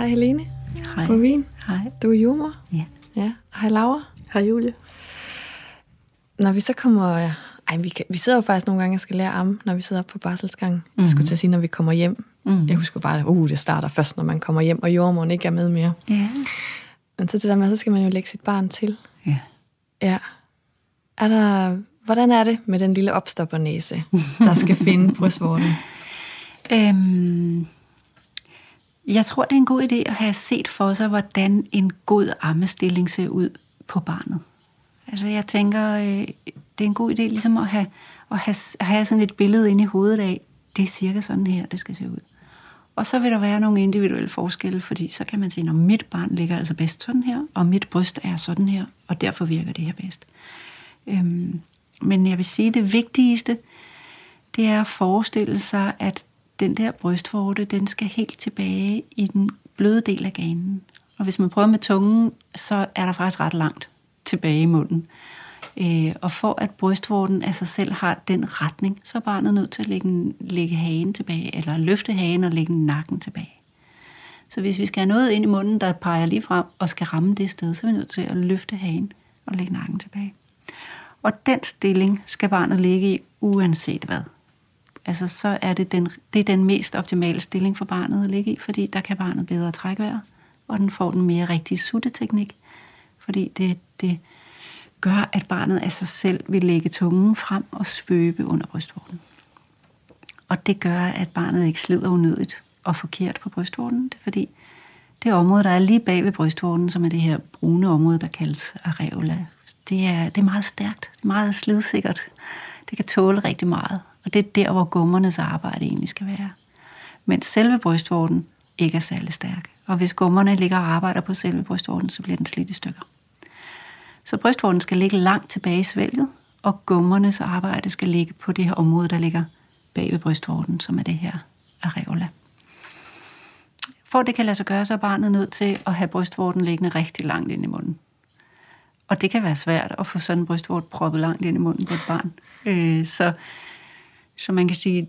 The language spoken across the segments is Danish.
Hej Helene. Hej. Bovin. Hej. Du er jordmor. Ja. Ja. Hej Laura. Hej Julie. Når vi så kommer... Ej, vi, kan, vi sidder jo faktisk nogle gange og skal lære amme, når vi sidder på barselsgangen. Mm-hmm. Jeg skulle til at sige, når vi kommer hjem. Mm-hmm. Jeg husker bare, at uh, det starter først, når man kommer hjem, og jordmoren ikke er med mere. Ja. Men så det der med, så skal man jo lægge sit barn til. Ja. Ja. Er der, hvordan er det med den lille opstoppernæse, der skal finde brystvorten? Øhm, jeg tror, det er en god idé at have set for sig, hvordan en god ammestilling ser ud på barnet. Altså jeg tænker, øh, det er en god idé ligesom at have, at have, at have sådan et billede inde i hovedet af, det er cirka sådan her, det skal se ud. Og så vil der være nogle individuelle forskelle, fordi så kan man sige, når mit barn ligger altså bedst sådan her, og mit bryst er sådan her, og derfor virker det her bedst. Øhm, men jeg vil sige, at det vigtigste, det er at forestille sig, at den der brystvorte, den skal helt tilbage i den bløde del af ganen. Og hvis man prøver med tungen, så er der faktisk ret langt tilbage i munden. Øh, og for at brystvorten af sig selv har den retning, så er barnet nødt til at lægge, lægge hagen tilbage, eller løfte hagen og lægge nakken tilbage. Så hvis vi skal have noget ind i munden, der peger lige frem og skal ramme det sted, så er vi nødt til at løfte hagen og lægge nakken tilbage. Og den stilling skal barnet ligge i, uanset hvad. Altså så er det den, det er den mest optimale stilling for barnet at ligge i, fordi der kan barnet bedre trække vejret, og den får den mere rigtige sutteteknik, fordi det, det gør, at barnet af sig selv vil lægge tungen frem og svøbe under brystvorten. Og det gør, at barnet ikke slider unødigt og forkert på brystvorten. Det er fordi, det område, der er lige bag ved brystvorten, som er det her brune område, der kaldes areola, det er, det er meget stærkt, meget slidsikkert. Det kan tåle rigtig meget. Og det er der, hvor gummernes arbejde egentlig skal være. Men selve brystvorten ikke er særlig stærk. Og hvis gummerne ligger og arbejder på selve brystvorten, så bliver den slidt i stykker. Så brystvorten skal ligge langt tilbage i svælget, og gummernes arbejde skal ligge på det her område, der ligger bag ved brystvorten, som er det her areola. For at det kan lade sig gøre, så er barnet nødt til at have brystvorten liggende rigtig langt ind i munden. Og det kan være svært at få sådan en brystvort proppet langt ind i munden på et barn. Øh, så, så man kan sige,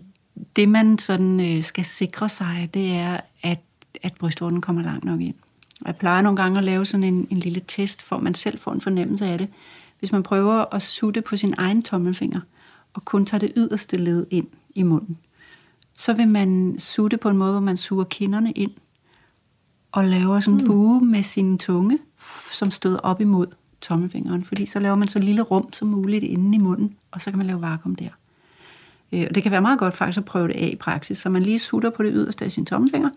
det man sådan øh, skal sikre sig, det er, at, at brystvorten kommer langt nok ind. Og jeg plejer nogle gange at lave sådan en, en lille test, for man selv får en fornemmelse af det. Hvis man prøver at sutte på sin egen tommelfinger, og kun tager det yderste led ind i munden, så vil man sutte på en måde, hvor man suger kinderne ind, og laver sådan en bue med sin tunge, som støder op imod tommelfingeren, fordi så laver man så lille rum som muligt inde i munden, og så kan man lave vakuum der. Øh, og det kan være meget godt faktisk at prøve det af i praksis, så man lige sutter på det yderste af sin tommelfinger,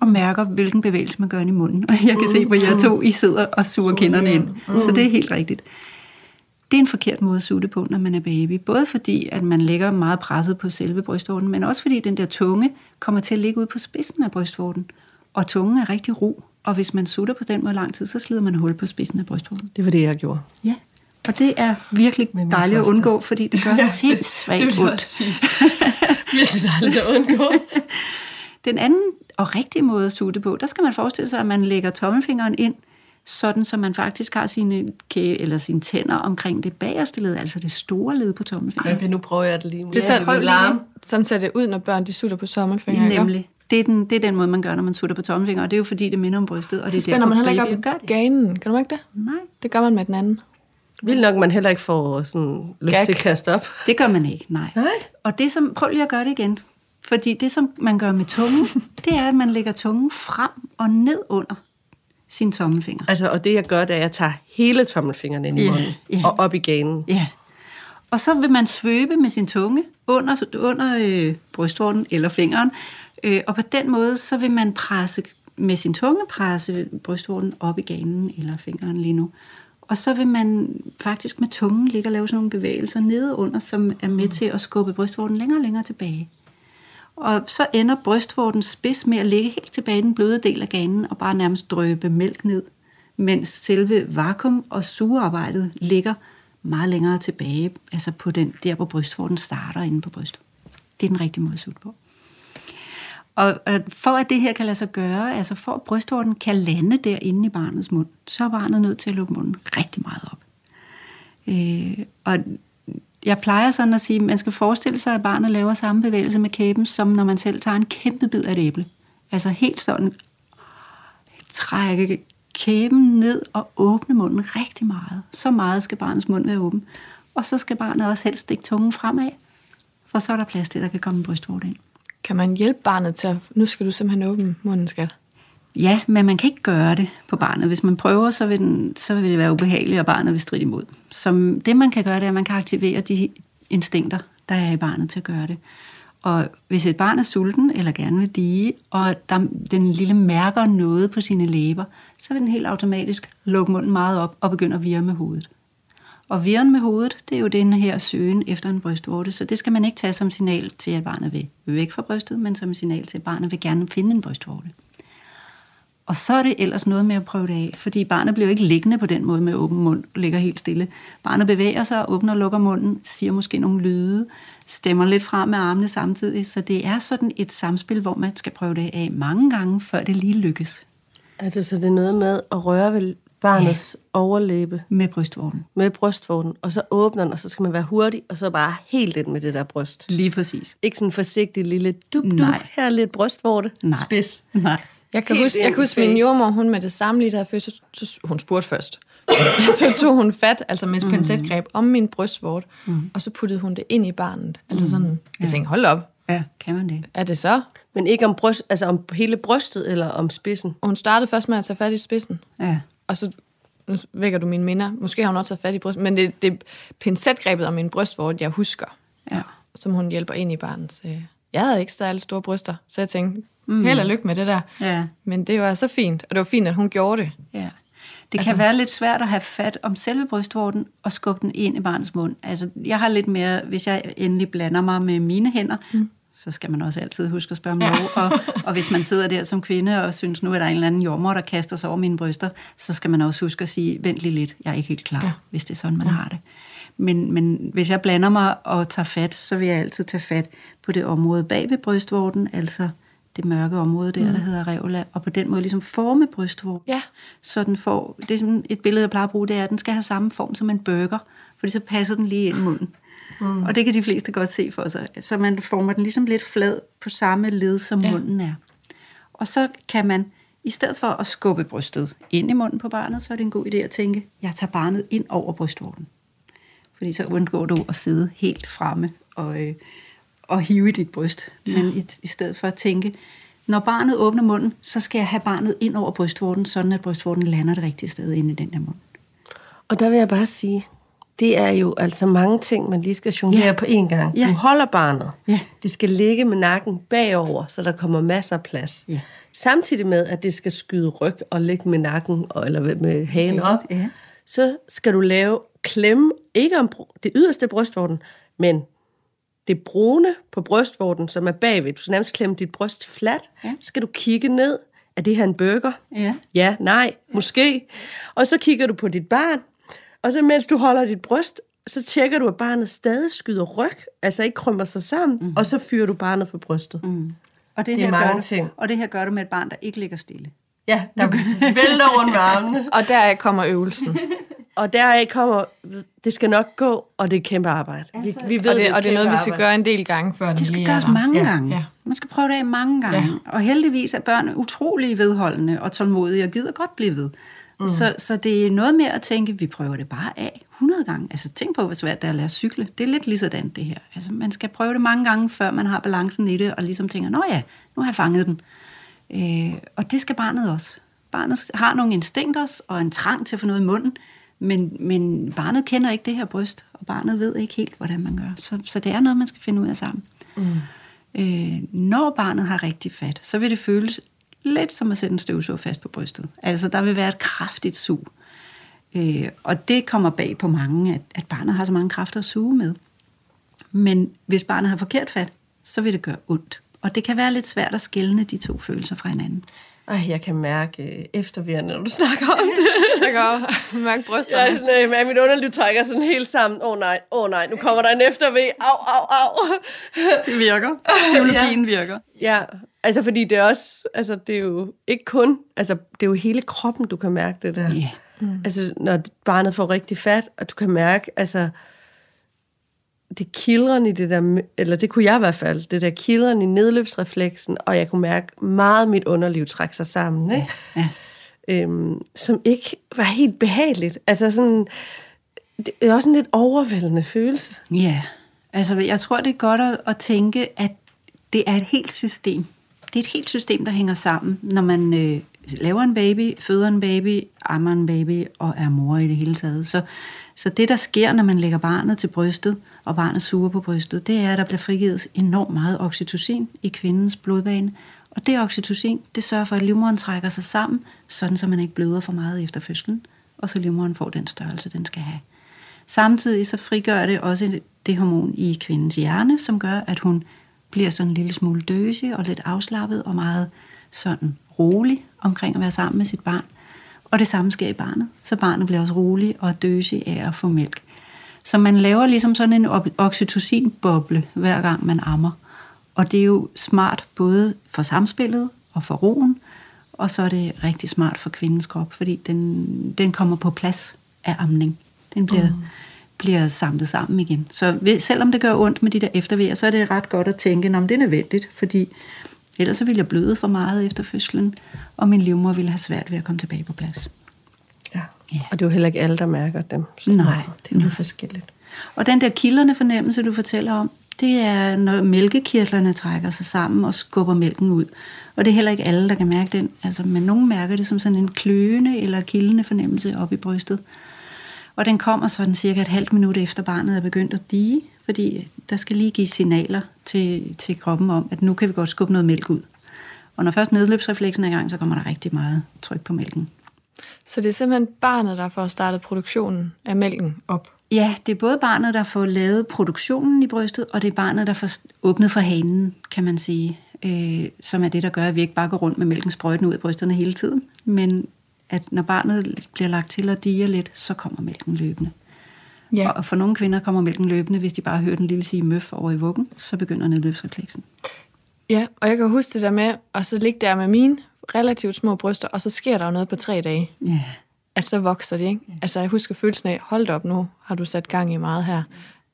og mærker, hvilken bevægelse man gør i munden. Og jeg kan se på jer to, I sidder og suger kinderne ind. Så det er helt rigtigt. Det er en forkert måde at sutte på, når man er baby. Både fordi, at man lægger meget presset på selve brystvorten, men også fordi den der tunge kommer til at ligge ud på spidsen af brystvorten. Og tungen er rigtig ro, og hvis man sutter på den måde lang tid, så slider man hul på spidsen af brystvorten. Det var det, jeg gjorde. Ja, og det er virkelig dejligt at undgå, fordi det gør sindssygt ondt. Virkelig dejligt at undgå. Den anden og rigtige måde at sutte på, der skal man forestille sig, at man lægger tommelfingeren ind, sådan så man faktisk har sine, kæ- eller sine tænder omkring det bagerste led, altså det store led på tommelfingeren. Okay, nu prøver jeg det lige. Det er sådan, prøv lige det. sådan ser det ud, når børn de sutter på tommelfingeren. ikke? Nemlig. Det er, den, det er den måde, man gør, når man sutter på tommelfingeren, og det er jo fordi, det minder om brystet, og det Så er spænder derfor, man heller ikke op gør i det. ganen. Kan du ikke det? Nej, Det gør man med den anden. Vildt nok, man heller ikke får sådan lyst Gag. til at kaste op. det gør man ikke, nej. Nej. Og det som, prøv lige at gøre det igen. Fordi det, som man gør med tungen, det er, at man lægger tungen frem og ned under sin tommelfinger. Altså, og det jeg gør, det er, at jeg tager hele tommelfingeren ind i Ja, munden ja. og op i ganen. Ja. Og så vil man svøbe med sin tunge under, under øh, brystvorten eller fingeren, øh, og på den måde, så vil man presse med sin tunge presse brystvorten op i ganen eller fingeren lige nu. Og så vil man faktisk med tungen ligge og lave sådan nogle bevægelser nede under, som er med til at skubbe brystvorten længere og længere tilbage. Og så ender brystvortens spids med at ligge helt tilbage i den bløde del af ganen og bare nærmest drøbe mælk ned, mens selve vakuum- og sugearbejdet ligger meget længere tilbage, altså på den, der hvor brystvorten starter inde på brystet. Det er den rigtige måde at sutte på. Og for at det her kan lade sig gøre, altså for at brystvorten kan lande derinde i barnets mund, så er barnet nødt til at lukke munden rigtig meget op. Øh, og jeg plejer sådan at sige, at man skal forestille sig, at barnet laver samme bevægelse med kæben, som når man selv tager en kæmpe bid af et æble. Altså helt sådan trække kæben ned og åbne munden rigtig meget. Så meget skal barnets mund være åben. Og så skal barnet også helst stikke tungen fremad, for så er der plads til, at der kan komme en brystvorte ind. Kan man hjælpe barnet til at... Nu skal du simpelthen åbne munden, skal. Ja, men man kan ikke gøre det på barnet. Hvis man prøver, så vil, den, så vil det være ubehageligt, og barnet vil stride imod. Så det, man kan gøre, det er, at man kan aktivere de instinkter, der er i barnet til at gøre det. Og hvis et barn er sulten eller gerne vil dige, og der, den lille mærker noget på sine læber, så vil den helt automatisk lukke munden meget op og begynde at virre med hovedet. Og viren med hovedet, det er jo den her søgen efter en brystvorte, så det skal man ikke tage som signal til, at barnet vil væk fra brystet, men som signal til, at barnet vil gerne finde en brystvorte. Og så er det ellers noget med at prøve det af, fordi barnet bliver ikke liggende på den måde med åben mund, ligger helt stille. Barnet bevæger sig, åbner og lukker munden, siger måske nogle lyde, stemmer lidt frem med armene samtidig, så det er sådan et samspil, hvor man skal prøve det af mange gange, før det lige lykkes. Altså, så det er noget med at røre ved barnets ja. overlæbe Med brystvorten. med brystvorten, og så åbner den, og så skal man være hurtig, og så bare helt ind med det der bryst. Lige præcis. Ikke sådan en forsigtig lille dup, dup, Nej. her er lidt brystvorte, Nej. spids. Nej. Jeg kan Helt huske, jeg kan huske min jordmor, hun med det samme lige der først, så, så, hun spurgte først. så tog hun fat, altså med et pincetgreb, om min brystvort, mm. og så puttede hun det ind i barnet. Altså sådan, jeg tænkte, hold op, Ja, kan man det? er det så? Men ikke om, bryst, altså om hele brystet, eller om spidsen. Og hun startede først med at tage fat i spidsen, Ja. Og så nu vækker du mine minder. Måske har hun også taget fat i brystet, men det, det er pincetgrebet om min brystvort, jeg husker, Ja. som hun hjælper ind i barnets... Øh. Jeg havde ikke særlig store bryster, så jeg tænkte, mm. held og lykke med det der. Ja. Men det var så fint, og det var fint, at hun gjorde det. Ja. Det kan være lidt svært at have fat om selve brystvorten og skubbe den ind i barnets mund. Altså, jeg har lidt mere, hvis jeg endelig blander mig med mine hænder, mm. Så skal man også altid huske at spørge om lov. Og, og hvis man sidder der som kvinde og synes, nu er der en eller anden jordmor, der kaster sig over mine bryster, så skal man også huske at sige, vent lige lidt, jeg er ikke helt klar, ja. hvis det er sådan, man har det. Men, men hvis jeg blander mig og tager fat, så vil jeg altid tage fat på det område bag ved brystvorten, altså det mørke område der, mm. der hedder revla, og på den måde ligesom forme brystvorten. Ja. Så den får, det er sådan et billede, jeg plejer at bruge, det er, at den skal have samme form som en burger, fordi så passer den lige ind i munden. Mm. Og det kan de fleste godt se for sig. Så man former den ligesom lidt flad på samme led, som ja. munden er. Og så kan man, i stedet for at skubbe brystet ind i munden på barnet, så er det en god idé at tænke, jeg tager barnet ind over brystvorten. Fordi så undgår du at sidde helt fremme og, øh, og hive i dit bryst. Men i, i stedet for at tænke, når barnet åbner munden, så skal jeg have barnet ind over brystvorten, sådan at brystvorten lander det rigtige sted inde i den der mund. Og der vil jeg bare sige, det er jo altså mange ting, man lige skal jonglere Ja. ja. på én gang. Ja. Du holder barnet. Ja. Det skal ligge med nakken bagover, så der kommer masser af plads. Ja. Samtidig med, at det skal skyde ryg og ligge med nakken, eller med hagen op, ja. så skal du lave klemme, ikke om det yderste brystvorten, men det brune på brystvorten, som er bagved. Du skal nærmest klemme dit bryst fladt. Ja. Så skal du kigge ned. Er det her en burger? Ja. Ja, nej, måske. Og så kigger du på dit barn, og så mens du holder dit bryst, så tjekker du, at barnet stadig skyder ryg, altså ikke krymper sig sammen, mm. og så fyrer du barnet på brystet. Mm. Og er her mange gør du, ting. Og det her gør du med et barn, der ikke ligger stille. Ja, der vælter rundt med armene. Og der kommer øvelsen. Og deraf kommer, det skal nok gå, og det er kæmpe arbejde. Vi, vi ved, og, det, og det er noget, vi skal kæmpe gøre en del gange, før Det skal lige gøres er mange ja. gange. Ja. Man skal prøve det af mange gange. Ja. Og heldigvis er børn utrolig vedholdende og tålmodige og gider godt blive ved. Mm. Så, så det er noget med at tænke, vi prøver det bare af 100 gange. Altså tænk på, hvor svært det er at lære at cykle. Det er lidt ligesådan det her. Altså man skal prøve det mange gange, før man har balancen i det, og ligesom tænker, nå ja, nu har jeg fanget den. Øh, og det skal barnet også. Barnet har nogle instinkter og en trang til at få noget i munden, men, men barnet kender ikke det her bryst, og barnet ved ikke helt, hvordan man gør. Så, så det er noget, man skal finde ud af sammen. Mm. Øh, når barnet har rigtig fat, så vil det føles lidt som at sætte en støvsuger fast på brystet. Altså, der vil være et kraftigt sug. Øh, og det kommer bag på mange, at, at barnet har så mange kræfter at suge med. Men hvis barnet har forkert fat, så vil det gøre ondt. Og det kan være lidt svært at skelne de to følelser fra hinanden. Ej, jeg kan mærke øh, eftervirrende, når du snakker om det. Jeg kan mærke brysterne. Jeg er sådan, øh, mit underliv trækker sådan helt sammen. Åh oh, nej, åh oh, nej, nu kommer der en efterved. Au, au, au. Det virker. Biologien ja. virker. Ja, altså fordi det er også, altså det er jo ikke kun, altså det er jo hele kroppen, du kan mærke det der. Ja. Mm. Altså når barnet får rigtig fat, og du kan mærke, altså det kildrende i det der, eller det kunne jeg i hvert fald, det der kildrende i nedløbsrefleksen, og jeg kunne mærke meget mit underliv trække sig sammen, ikke? Ja. ja. Øhm, som ikke var helt behageligt. Altså sådan, det er også en lidt overvældende følelse. Ja, altså jeg tror, det er godt at, at tænke, at det er et helt system. Det er et helt system, der hænger sammen, når man øh, laver en baby, føder en baby, ammer en baby og er mor i det hele taget. Så, så det, der sker, når man lægger barnet til brystet, og barnet suger på brystet, det er, at der bliver frigivet enormt meget oxytocin i kvindens blodbane. Og det oxytocin, det sørger for, at livmoderen trækker sig sammen, sådan så man ikke bløder for meget efter fødslen, og så livmoderen får den størrelse, den skal have. Samtidig så frigør det også det hormon i kvindens hjerne, som gør, at hun bliver sådan en lille smule døsig og lidt afslappet og meget sådan rolig omkring at være sammen med sit barn. Og det samme sker i barnet. Så barnet bliver også rolig og døsig af at få mælk. Så man laver ligesom sådan en oxytocin-boble, hver gang man ammer. Og det er jo smart både for samspillet og for roen, og så er det rigtig smart for kvindens krop, fordi den, den kommer på plads af amning. Den bliver, mm. bliver samlet sammen igen. Så selvom det gør ondt med de der eftervejer, så er det ret godt at tænke, om det er nødvendigt, fordi ellers så ville jeg bløde for meget efter fødslen, og min livmor ville have svært ved at komme tilbage på plads. Ja. Og det er jo heller ikke alle, der mærker dem. Så Nej. Det er jo forskelligt. Og den der kilderne fornemmelse, du fortæller om, det er, når mælkekirtlerne trækker sig sammen og skubber mælken ud. Og det er heller ikke alle, der kan mærke den. Altså, men nogen mærker det som sådan en kløende eller kildende fornemmelse op i brystet. Og den kommer sådan cirka et halvt minut efter barnet er begyndt at dige, fordi der skal lige give signaler til, til kroppen om, at nu kan vi godt skubbe noget mælk ud. Og når først nedløbsrefleksen er i gang, så kommer der rigtig meget tryk på mælken. Så det er simpelthen barnet, der får startet produktionen af mælken op? Ja, det er både barnet, der får lavet produktionen i brystet, og det er barnet, der får åbnet for hanen, kan man sige. Øh, som er det, der gør, at vi ikke bare går rundt med mælken sprøjten ud af brysterne hele tiden, men at når barnet bliver lagt til at dige lidt, så kommer mælken løbende. Ja. Og for nogle kvinder kommer mælken løbende, hvis de bare hører den lille sige møf over i vuggen, så begynder nedløbsrefleksen. Ja, og jeg kan huske det der med, at så ligge der med mine relativt små bryster, og så sker der jo noget på tre dage. Ja. At så vokser de, ikke? Ja. Altså jeg husker følelsen af, hold op nu, har du sat gang i meget her.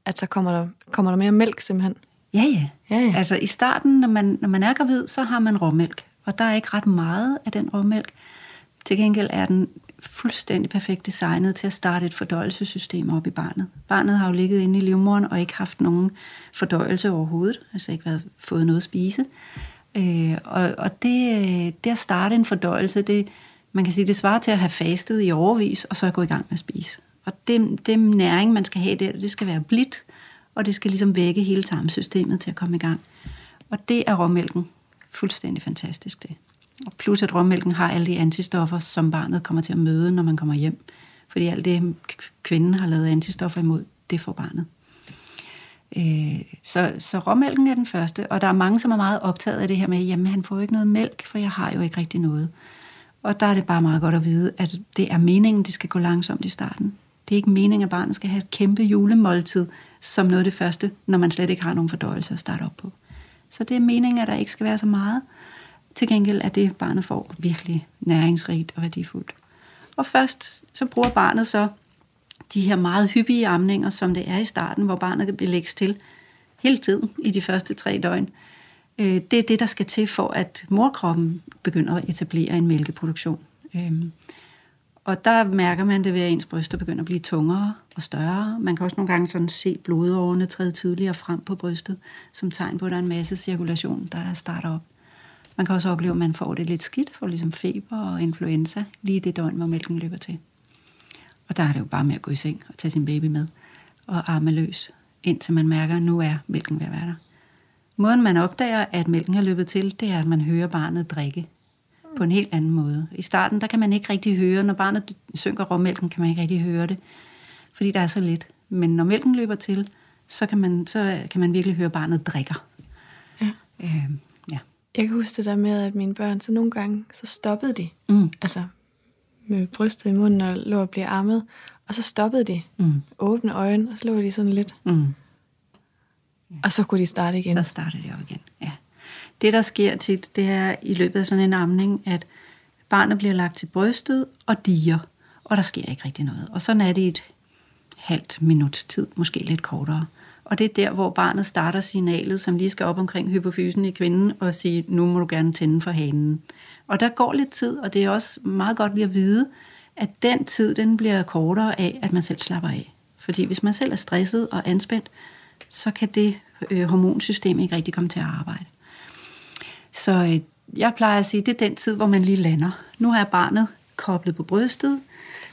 At så kommer der, kommer der mere mælk simpelthen. Ja, ja. ja, ja. Altså i starten, når man, når man er gravid, så har man råmælk. Og der er ikke ret meget af den råmælk. Til gengæld er den fuldstændig perfekt designet til at starte et fordøjelsessystem op i barnet. Barnet har jo ligget inde i livmoderen og ikke haft nogen fordøjelse overhovedet, altså ikke været, fået noget at spise. Øh, og og det, det at starte en fordøjelse, det, man kan sige, det svarer til at have fastet i overvis, og så gå i gang med at spise. Og det, det næring, man skal have der, det skal være blidt, og det skal ligesom vække hele tarmsystemet til at komme i gang. Og det er råmælken fuldstændig fantastisk det. Og plus at råmælken har alle de antistoffer, som barnet kommer til at møde, når man kommer hjem. Fordi alt det, kvinden har lavet antistoffer imod, det får barnet. Øh, så, så råmælken er den første, og der er mange, som er meget optaget af det her med, jamen han får ikke noget mælk, for jeg har jo ikke rigtig noget. Og der er det bare meget godt at vide, at det er meningen, det skal gå langsomt i starten. Det er ikke meningen, at barnet skal have et kæmpe julemåltid som noget af det første, når man slet ikke har nogen fordøjelse at starte op på. Så det er meningen, at der ikke skal være så meget. Til gengæld er det, barnet får, virkelig næringsrigt og værdifuldt. Og først så bruger barnet så de her meget hyppige amninger, som det er i starten, hvor barnet kan belægges til hele tiden i de første tre døgn. Øh, det er det, der skal til for, at morkroppen begynder at etablere en mælkeproduktion. Øhm, og der mærker man det ved, at ens bryster begynder at blive tungere og større. Man kan også nogle gange sådan se blodårene træde tydeligere frem på brystet, som tegn på, at der er en masse cirkulation, der starter op. Man kan også opleve, at man får det lidt skidt, får ligesom feber og influenza, lige det døgn, hvor mælken løber til. Og der er det jo bare med at gå i seng og tage sin baby med og arme løs, indtil man mærker, at nu er mælken ved at være der. Måden man opdager, at mælken er løbet til, det er, at man hører barnet drikke på en helt anden måde. I starten, der kan man ikke rigtig høre, når barnet synker råmælken, kan man ikke rigtig høre det, fordi der er så lidt. Men når mælken løber til, så kan man, så kan man virkelig høre, at barnet drikker. Ja. Øh. Jeg kan huske det der med, at mine børn, så nogle gange, så stoppede de. Mm. Altså med brystet i munden og lå og blive ammet. Og så stoppede de. Mm. Åbne øjne, og så lå de sådan lidt. Mm. Ja. Og så kunne de starte igen. Så startede de op igen, ja. Det, der sker tit, det er i løbet af sådan en amning, at barnet bliver lagt til brystet og diger, og der sker ikke rigtig noget. Og sådan er det et halvt minut tid, måske lidt kortere. Og det er der, hvor barnet starter signalet, som lige skal op omkring hypofysen i kvinden og sige, nu må du gerne tænde for hanen. Og der går lidt tid, og det er også meget godt lige at vide, at den tid, den bliver kortere af, at man selv slapper af. Fordi hvis man selv er stresset og anspændt, så kan det øh, hormonsystem ikke rigtig komme til at arbejde. Så øh, jeg plejer at sige, det er den tid, hvor man lige lander. Nu er barnet koblet på brystet,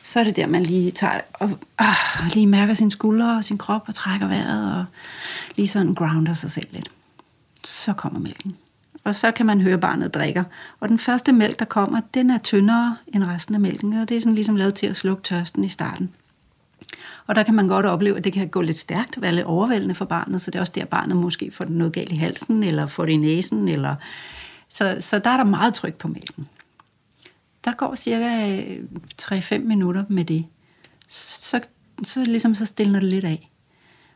så er det der, man lige tager og øh, lige mærker sine skuldre og sin krop og trækker vejret og lige sådan grounder sig selv lidt. Så kommer mælken. Og så kan man høre, barnet drikker. Og den første mælk, der kommer, den er tyndere end resten af mælken, og det er sådan ligesom lavet til at slukke tørsten i starten. Og der kan man godt opleve, at det kan gå lidt stærkt, være lidt overvældende for barnet, så det er også der, barnet måske får noget galt i halsen, eller får det i næsen, eller... Så, så der er der meget tryk på mælken. Der går cirka 3-5 minutter med det. Så, så ligesom så stiller det lidt af.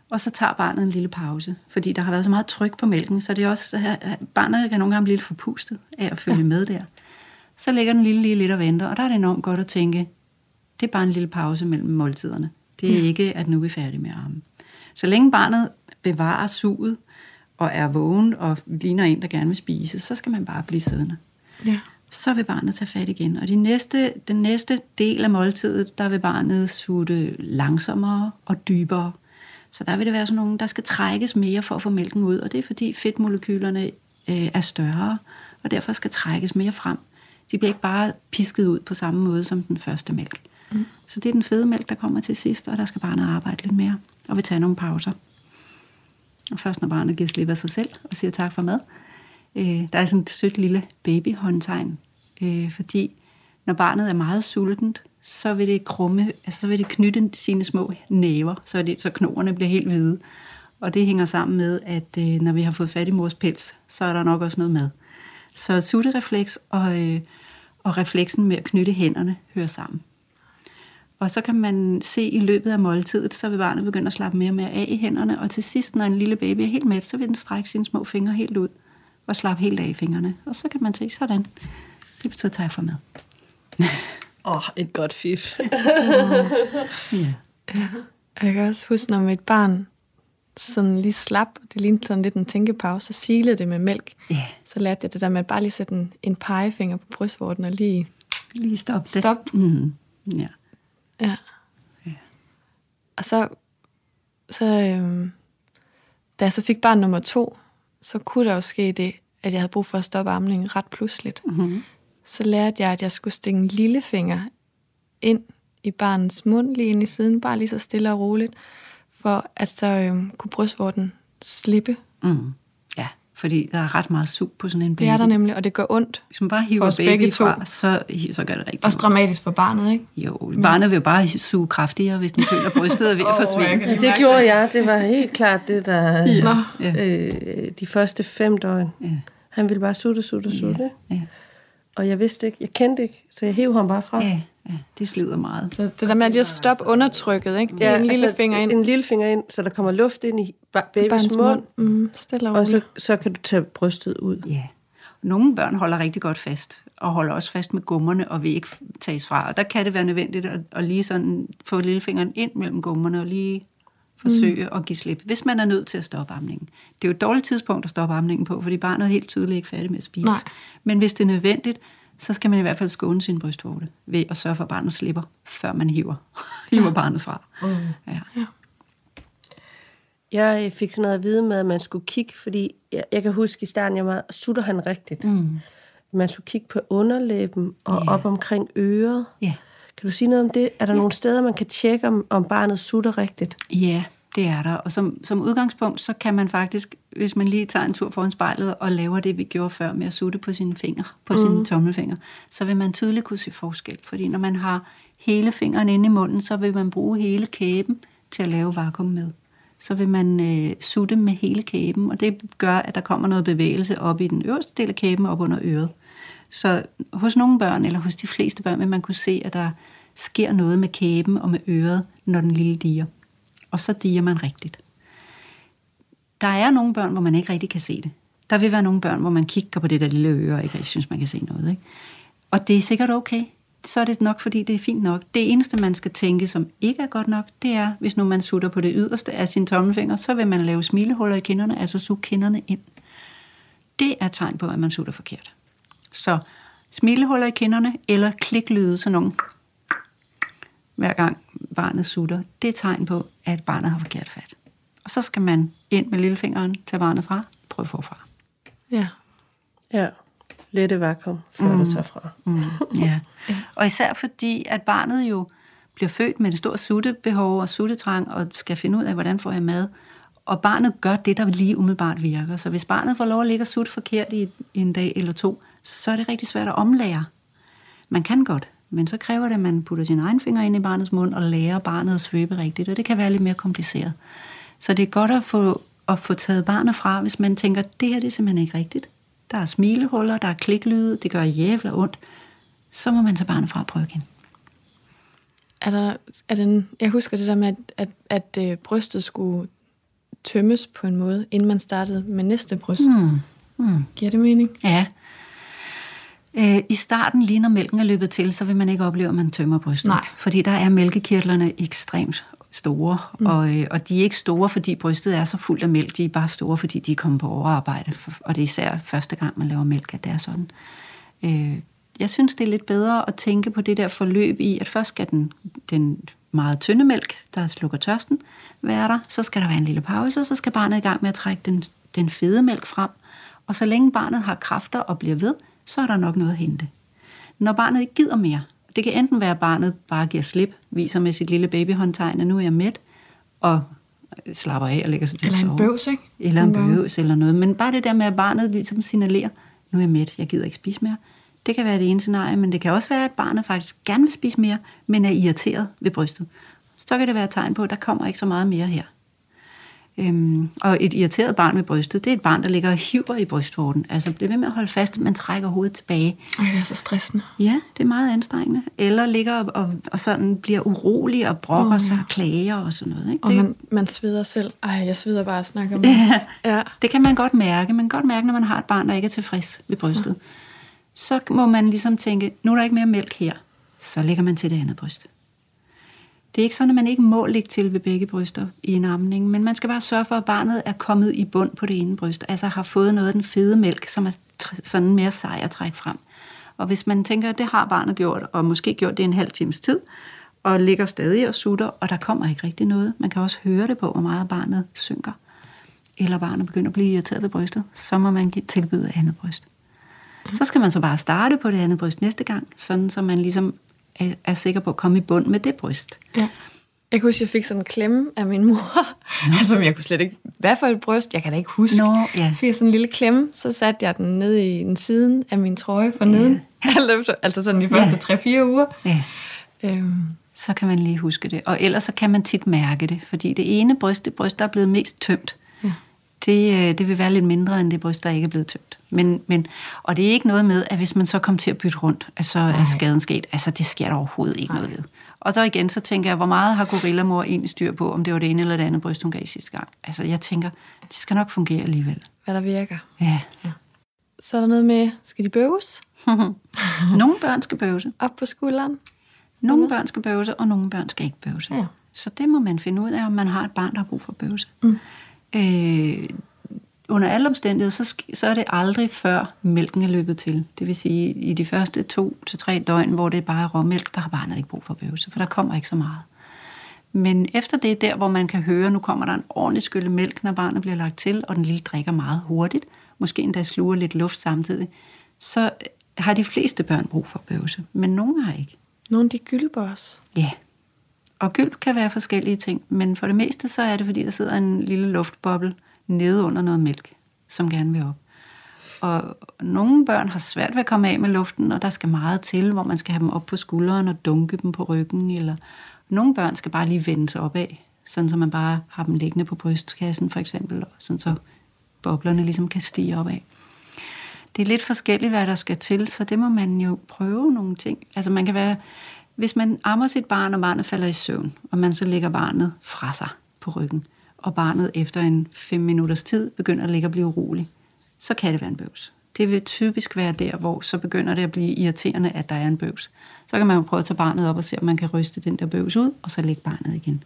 Og så tager barnet en lille pause, fordi der har været så meget tryk på mælken, så det er også, barnet kan nogle gange blive lidt forpustet af at følge ja. med der. Så ligger den lille lige lidt og venter, og der er det enormt godt at tænke, det er bare en lille pause mellem måltiderne. Det er ja. ikke, at nu er vi færdige med armen. Så længe barnet bevarer suget og er vågen og ligner en, der gerne vil spise, så skal man bare blive siddende. Ja. Så vil barnet tage fat igen. Og de næste, den næste del af måltidet, der vil barnet sutte langsommere og dybere. Så der vil det være sådan nogle, der skal trækkes mere for at få mælken ud, og det er fordi fedtmolekylerne øh, er større, og derfor skal trækkes mere frem. De bliver ikke bare pisket ud på samme måde som den første mælk. Mm. Så det er den fede mælk, der kommer til sidst, og der skal barnet arbejde lidt mere, og vi tager nogle pauser. Og først når barnet giver slip af sig selv og siger tak for mad, øh, der er sådan et sødt lille babyhåndtegn, øh, fordi når barnet er meget sultent, så vil det krumme, altså så vil det knytte sine små næver, så, det, så knoerne bliver helt hvide. Og det hænger sammen med, at øh, når vi har fået fat i mors pels, så er der nok også noget med. Så sutterefleks og, øh, og refleksen med at knytte hænderne hører sammen. Og så kan man se i løbet af måltidet, så vil barnet begynde at slappe mere og mere af i hænderne, og til sidst, når en lille baby er helt mæt, så vil den strække sine små fingre helt ud og slappe helt af i fingrene. Og så kan man se sådan. Det betyder tak for mad. Åh, oh, et godt fif. ja. Jeg kan også huske, når mit barn sådan lige slap, det lignede sådan lidt en tænkepause, så silede det med mælk. Yeah. Så lærte jeg det der med at bare lige sætte en, en pegefinger på brystvorten og lige... Lige stoppe det. Stop. Mm. Ja. Ja. ja. Og så, så øhm, da jeg så fik barn nummer to, så kunne der jo ske det, at jeg havde brug for at stoppe amningen ret pludseligt. Mm-hmm. Så lærte jeg, at jeg skulle stikke en lillefinger ind i barnets mund, lige ind i siden, bare lige så stille og roligt, for at så øhm, kunne brystvorten slippe. Mm. Ja fordi der er ret meget sug på sådan en baby. Det er der nemlig, og det gør ondt Hvis man bare hiver baby begge to. fra, så, så gør det rigtig Også dramatisk for barnet, ikke? Jo, barnet vil jo bare suge kraftigere, hvis den føler, brystet er ved at forsvinde. Ja, det gjorde jeg. Det var helt klart det, der... Ja. Øh, de første fem døgn. Ja. Han ville bare sutte, sutte, sutte. Ja. Ja. Og jeg vidste ikke, jeg kendte ikke, så jeg hævde ham bare fra. Ja. Ja, det slider meget. Så det der med at lige stoppe undertrykket, ikke? Ja, en lille altså, finger ind. En lille finger ind, så der kommer luft ind i babys mund. Mm, stille og, og så, så kan du tage brystet ud. Ja. Nogle børn holder rigtig godt fast, og holder også fast med gummerne og vil ikke tages fra. Og der kan det være nødvendigt at, at lige sådan få lillefingeren ind mellem gummerne og lige forsøge mm. at give slip, hvis man er nødt til at stoppe amningen. Det er jo et dårligt tidspunkt at stoppe amningen på, fordi barnet er helt tydeligt ikke færdig med at spise. Nej. Men hvis det er nødvendigt, så skal man i hvert fald skåne sin brystvorte ved at sørge for, at barnet slipper, før man hiver, hiver ja. barnet fra. Mm. Ja. ja. Jeg fik sådan noget at vide med, at man skulle kigge, fordi jeg, jeg kan huske i starten, jeg var, sutter han rigtigt. Mm. Man skulle kigge på underlæben og yeah. op omkring øret. Yeah. Kan du sige noget om det? Er der yeah. nogle steder, man kan tjekke, om, om barnet sutter rigtigt? Ja, det er der. Og som, som udgangspunkt, så kan man faktisk, hvis man lige tager en tur foran spejlet og laver det, vi gjorde før med at sutte på sine fingre, på mm. sine tommelfingre, så vil man tydeligt kunne se forskel. Fordi når man har hele fingeren inde i munden, så vil man bruge hele kæben til at lave vakuum med. Så vil man øh, sutte med hele kæben, og det gør, at der kommer noget bevægelse op i den øverste del af kæben, op under øret. Så hos nogle børn, eller hos de fleste børn, vil man kunne se, at der sker noget med kæben og med øret, når den lille diger og så diger man rigtigt. Der er nogle børn, hvor man ikke rigtig kan se det. Der vil være nogle børn, hvor man kigger på det der lille øre og ikke rigtig synes, man kan se noget. Ikke? Og det er sikkert okay. så er det nok, fordi det er fint nok. Det eneste, man skal tænke, som ikke er godt nok, det er, hvis nu man sutter på det yderste af sin tommelfinger, så vil man lave smilehuller i kinderne, altså suge kinderne ind. Det er et tegn på, at man sutter forkert. Så smilehuller i kinderne, eller kliklyde, sådan nogle hver gang barnet sutter, det er et tegn på, at barnet har forkert fat. Og så skal man ind med lillefingeren, tage barnet fra, prøve forfra. Ja. Ja. Lette vakuum, før mm. du tager fra. Mm, ja. Og især fordi, at barnet jo bliver født med det store suttebehov og suttetrang, og skal finde ud af, hvordan får jeg mad. Og barnet gør det, der lige umiddelbart virker. Så hvis barnet får lov at ligge og sutte forkert i en dag eller to, så er det rigtig svært at omlære. Man kan godt, men så kræver det, at man putter sin egen finger ind i barnets mund og lærer barnet at svøbe rigtigt, og det kan være lidt mere kompliceret. Så det er godt at få, at få taget barnet fra, hvis man tænker, det her det er simpelthen ikke rigtigt. Der er smilehuller, der er kliklyde, det gør jævla ondt. Så må man tage barnet fra og prøve igen. Er der, er den, jeg husker det der med, at, at, at øh, brystet skulle tømmes på en måde, inden man startede med næste bryst. Mm. Mm. Giver det mening? Ja. Øh, I starten, lige når mælken er løbet til, så vil man ikke opleve, at man tømmer brystet. Nej. Fordi der er mælkekirtlerne ekstremt store, mm. og, øh, og de er ikke store, fordi brystet er så fuldt af mælk, de er bare store, fordi de er kommet på overarbejde, og det er især første gang, man laver mælk, at det er sådan. Øh, jeg synes, det er lidt bedre at tænke på det der forløb i, at først skal den, den meget tynde mælk, der slukker tørsten, være der, så skal der være en lille pause, og så skal barnet i gang med at trække den, den fede mælk frem, og så længe barnet har kræfter og bliver ved, så er der nok noget at hente. Når barnet ikke gider mere, det kan enten være, at barnet bare giver slip, viser med sit lille babyhåndtegn, at nu er jeg mæt, og slapper af og lægger sig til Eller at en sove. bøvs, ikke? Eller en bøvs eller noget. Men bare det der med, at barnet ligesom signalerer, nu er jeg mæt, jeg gider ikke spise mere. Det kan være det ene scenarie, men det kan også være, at barnet faktisk gerne vil spise mere, men er irriteret ved brystet. Så kan det være et tegn på, at der kommer ikke så meget mere her. Øhm, og et irriteret barn med brystet, det er et barn, der ligger og hiver i brystvorten. Altså bliver ved med at holde fast, man trækker hovedet tilbage. Ej, det er så stressende. Ja, det er meget anstrengende. Eller ligger og, og, og sådan bliver urolig og brokker oh, sig ja. og klager og sådan noget. Ikke? Og Det, man, man sveder selv. Ej, jeg sveder bare at snakke om det. ja, Ja. det kan man godt mærke. Man kan godt mærke, når man har et barn, der ikke er tilfreds ved brystet. Så må man ligesom tænke, nu er der ikke mere mælk her. Så lægger man til det andet bryst. Det er ikke sådan, at man ikke må ligge til ved begge bryster i en amning, men man skal bare sørge for, at barnet er kommet i bund på det ene bryst, altså har fået noget af den fede mælk, som er sådan mere sej at trække frem. Og hvis man tænker, at det har barnet gjort, og måske gjort det en halv times tid, og ligger stadig og sutter, og der kommer ikke rigtig noget, man kan også høre det på, hvor meget barnet synker, eller barnet begynder at blive irriteret ved brystet, så må man give tilbyde andet bryst. Så skal man så bare starte på det andet bryst næste gang, sådan så man ligesom er, er sikker på at komme i bund med det bryst. Ja. Jeg kan huske, at jeg fik sådan en klemme af min mor. altså, jeg kunne slet ikke... Hvad for et bryst? Jeg kan da ikke huske. Nå, ja. Jeg fik sådan en lille klemme, så satte jeg den ned i den siden af min trøje for neden. altså sådan de første 3-4 uger. Ja. Øhm, så kan man lige huske det. Og ellers så kan man tit mærke det, fordi det ene bryst, det bryst, der er blevet mest tømt, Ja. Det, øh, det vil være lidt mindre end det bryst, der ikke er blevet tømt. Men, men, og det er ikke noget med, at hvis man så kommer til at bytte rundt, at så er skaden sket. Altså, det sker der overhovedet ikke noget ved. Og så igen, så tænker jeg, hvor meget har gorillamor egentlig styr på, om det var det ene eller det andet bryst, hun gav sidste gang. Altså, jeg tænker, det skal nok fungere alligevel. hvad der virker. Ja. Så er der noget med, skal de bøves? nogle børn skal bøvse. Op på skulderen? Nogle børn skal bøvse, og nogle børn skal ikke bøvse. Ja. Så det må man finde ud af, om man har et barn, der har brug for bøvse. Mm. Øh, under alle omstændigheder, så, så er det aldrig før mælken er løbet til. Det vil sige, i de første to til tre døgn, hvor det bare er råmælk, der har barnet ikke brug for bøvse, for der kommer ikke så meget. Men efter det er der, hvor man kan høre, nu kommer der en ordentlig skylle mælk, når barnet bliver lagt til, og den lille drikker meget hurtigt, måske endda sluger lidt luft samtidig, så har de fleste børn brug for bøvse, men nogle har ikke. Nogle de gylper også. Ja. Og gyld kan være forskellige ting, men for det meste så er det, fordi der sidder en lille luftboble nede under noget mælk, som gerne vil op. Og nogle børn har svært ved at komme af med luften, og der skal meget til, hvor man skal have dem op på skulderen og dunke dem på ryggen. Eller nogle børn skal bare lige vende sig opad, sådan så man bare har dem liggende på brystkassen for eksempel, og sådan så boblerne ligesom kan stige opad. Det er lidt forskelligt, hvad der skal til, så det må man jo prøve nogle ting. Altså man kan være, hvis man ammer sit barn, og barnet falder i søvn, og man så lægger barnet fra sig på ryggen, og barnet efter en 5 minutters tid begynder at ligge og blive urolig, så kan det være en bøvs. Det vil typisk være der, hvor så begynder det at blive irriterende, at der er en bøvs. Så kan man jo prøve at tage barnet op og se, om man kan ryste den der bøvs ud, og så lægge barnet igen.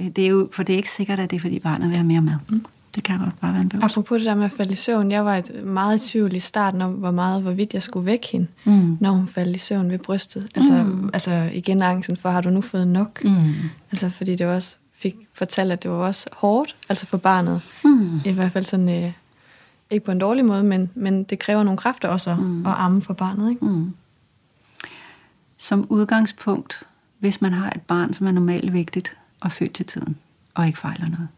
Øh, det er jo, for det er ikke sikkert, at det er, fordi barnet vil have mere mad. Mm. Det kan godt bare være en bøvs. Apropos det der med at falde i søvn, jeg var et meget i tvivl i starten om, hvor meget, hvorvidt jeg skulle vække hende, mm. når hun faldt i søvn ved brystet. Altså, mm. altså igen angsten for, har du nu fået nok? Mm. Altså fordi det også fik fortalt, at det var også hårdt, altså for barnet. Mm. I hvert fald sådan, øh, ikke på en dårlig måde, men, men det kræver nogle kræfter også mm. at amme for barnet. Ikke? Mm. Som udgangspunkt, hvis man har et barn, som er normalt vigtigt og født til tiden, og ikke fejler noget,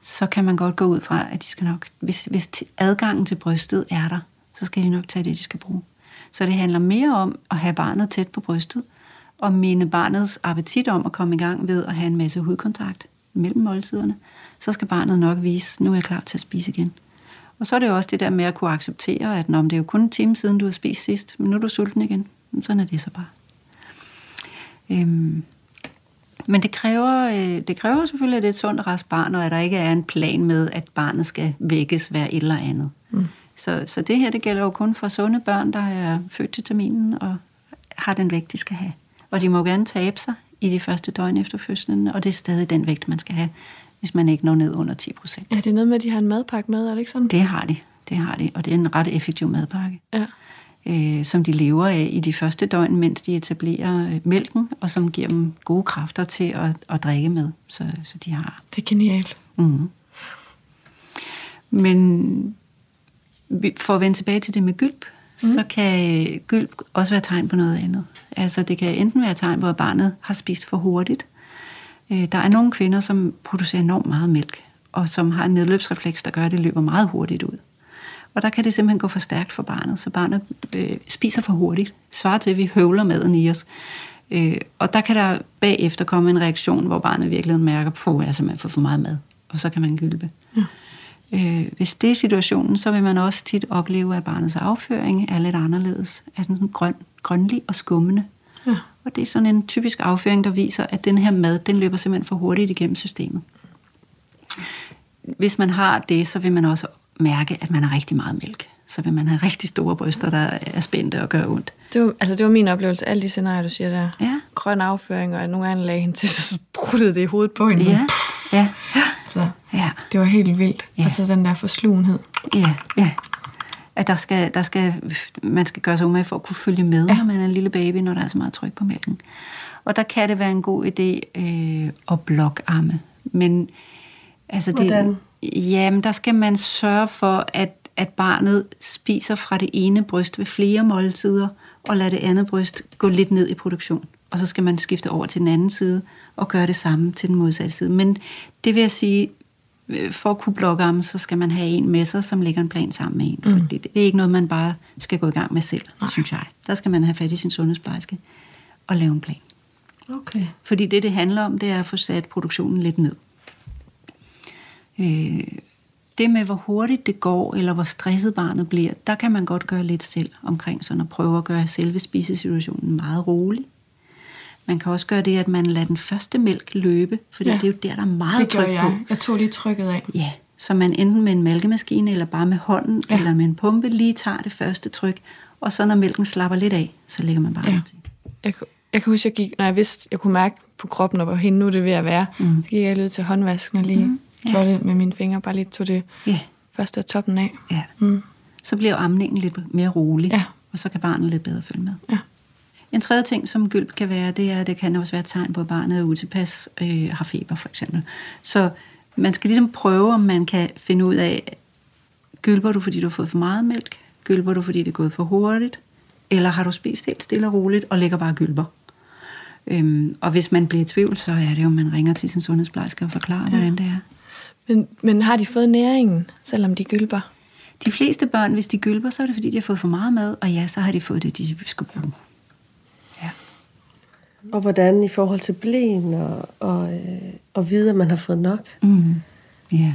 så kan man godt gå ud fra, at de skal nok, hvis, hvis adgangen til brystet er der, så skal de nok tage det, de skal bruge. Så det handler mere om at have barnet tæt på brystet, og minde barnets appetit om at komme i gang ved at have en masse hudkontakt mellem måltiderne, så skal barnet nok vise, nu er jeg klar til at spise igen. Og så er det jo også det der med at kunne acceptere, at når det er jo kun en time siden, du har spist sidst, men nu er du sulten igen. Sådan er det så bare. Øhm, men det kræver, øh, det kræver selvfølgelig, at det er et sundt rask barn, og at der ikke er en plan med, at barnet skal vækkes hver et eller andet. Mm. Så, så det her, det gælder jo kun for sunde børn, der er født til terminen og har den vægt, de skal have. Og de må gerne tabe sig i de første døgn efter fødslen, og det er stadig den vægt, man skal have, hvis man ikke når ned under 10 procent. Ja, det er noget med, at de har en madpakke med, er det ikke sådan? Det har de, det har de, og det er en ret effektiv madpakke. Ja. Øh, som de lever af i de første døgn, mens de etablerer øh, mælken, og som giver dem gode kræfter til at, at drikke med. Så, så de har... Det er genialt. Mm-hmm. Men for at vende tilbage til det med gylp, mm. så kan gylp også være tegn på noget andet. Altså det kan enten være tegn på, at barnet har spist for hurtigt. Øh, der er nogle kvinder, som producerer enormt meget mælk, og som har en nedløbsrefleks, der gør, at det løber meget hurtigt ud. Og der kan det simpelthen gå for stærkt for barnet, så barnet øh, spiser for hurtigt. Svarer til, at vi høvler maden i os. Øh, og der kan der bagefter komme en reaktion, hvor barnet virkelig mærker, at jeg har simpelthen fået for meget mad. Og så kan man gylpe. Ja. Øh, hvis det er situationen, så vil man også tit opleve, at barnets afføring er lidt anderledes. Er den sådan grøn, grønlig og skummende. Ja. Og det er sådan en typisk afføring, der viser, at den her mad, den løber simpelthen for hurtigt igennem systemet. Hvis man har det, så vil man også mærke, at man har rigtig meget mælk. Så vil man have rigtig store bryster, der er spændte og gør ondt. Det var, altså det var min oplevelse, alle de scenarier, du siger der. Ja. Grøn afføring, og nogle gange lagde hende til, så spruttede det i hovedet på hende. Ja, ja. ja. Så ja. det var helt vildt. Ja. Altså den der forslugenhed. Ja, ja. At der skal, der skal, man skal gøre sig umage for at kunne følge med, ja. når man er en lille baby, når der er så meget tryk på mælken. Og der kan det være en god idé øh, at blokarme. Men altså det, Hvordan? Jamen, der skal man sørge for, at, at barnet spiser fra det ene bryst ved flere måltider, og lade det andet bryst gå lidt ned i produktion. Og så skal man skifte over til den anden side, og gøre det samme til den modsatte side. Men det vil jeg sige, øh, for at kunne blokke ham, så skal man have en med sig, som lægger en plan sammen med en. Mm. Fordi det, det er ikke noget, man bare skal gå i gang med selv, Nej. synes jeg. Der skal man have fat i sin sundhedsplejerske og lave en plan. Okay. Fordi det, det handler om, det er at få sat produktionen lidt ned. Øh, det med, hvor hurtigt det går, eller hvor stresset barnet bliver, der kan man godt gøre lidt selv omkring sådan at prøve at gøre selve spisesituationen meget rolig. Man kan også gøre det, at man lader den første mælk løbe, for ja. det er jo der, der er meget det tryk jeg. på. Jeg tog lige trykket af. Ja, så man enten med en mælkemaskine, eller bare med hånden, ja. eller med en pumpe, lige tager det første tryk, og så når mælken slapper lidt af, så lægger man bare ja. til. Jeg, jeg kan huske, jeg gik, når jeg vidste, jeg kunne mærke på kroppen, og hvor hende nu det ved at være, mm. så gik jeg lige til håndvasken og lige mm ja. gjorde det med mine fingre, bare lige tog det ja. første af toppen af. Ja. Mm. Så bliver amningen lidt mere rolig, ja. og så kan barnet lidt bedre følge med. Ja. En tredje ting, som gylp kan være, det er, at det kan også være et tegn på, at barnet er utilpas, øh, har feber for eksempel. Så man skal ligesom prøve, om man kan finde ud af, gylper du, fordi du har fået for meget mælk? Gylper du, fordi det er gået for hurtigt? Eller har du spist helt stille og roligt og lægger bare gylper? Øhm, og hvis man bliver i tvivl, så er det jo, at man ringer til sin sundhedsplejerske og forklarer, ja. hvordan det er. Men, men har de fået næringen, selvom de gylper? De fleste børn, hvis de gylper, så er det fordi, de har fået for meget mad, og ja, så har de fået det, de skal bruge. Ja. Og hvordan i forhold til blæn og, og, øh, og vide, at man har fået nok? Mm. Ja.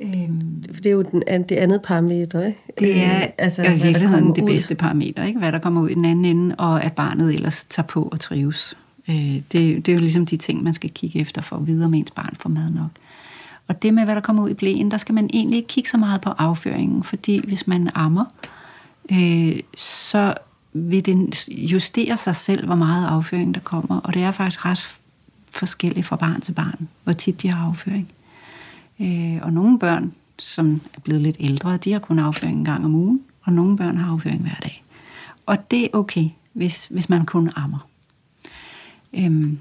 Øhm, For det er jo den, det andet parameter, ikke? Det er øh, altså, i virkeligheden det ud. bedste parameter, ikke? hvad der kommer ud i den anden ende, og at barnet ellers tager på og trives. Øh, det, det er jo ligesom de ting, man skal kigge efter for at vide, om ens barn får mad nok. Og det med, hvad der kommer ud i blæen, der skal man egentlig ikke kigge så meget på afføringen, fordi hvis man ammer, øh, så vil den justere sig selv, hvor meget afføring der kommer. Og det er faktisk ret forskelligt fra barn til barn, hvor tit de har afføring. Øh, og nogle børn, som er blevet lidt ældre, de har kun afføring en gang om ugen, og nogle børn har afføring hver dag. Og det er okay, hvis, hvis man kun ammer. Øhm,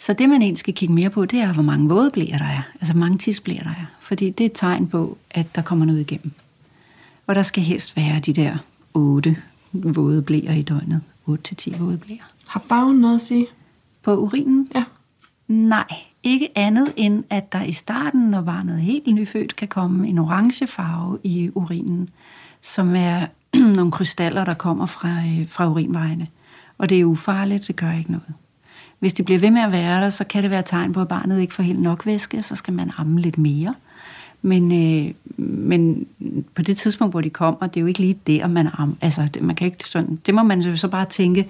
så det, man egentlig skal kigge mere på, det er, hvor mange våde blæer der er. Altså, hvor mange tidsblæer der er. Fordi det er et tegn på, at der kommer noget igennem. Og der skal helst være de der 8 våde blæer i døgnet. 8-10 våde blæer. Har farven noget at sige? På urinen? Ja. Nej, ikke andet end, at der i starten, når barnet er helt nyfødt, kan komme en orange farve i urinen, som er nogle krystaller, der kommer fra, øh, fra urinvejene. Og det er ufarligt, det gør ikke noget. Hvis de bliver ved med at være der, så kan det være tegn på, at barnet ikke får helt nok væske, så skal man amme lidt mere. Men, øh, men på det tidspunkt, hvor de kommer, det er jo ikke lige det, at man ammer. altså, det, man kan ikke sådan, det må man så bare tænke,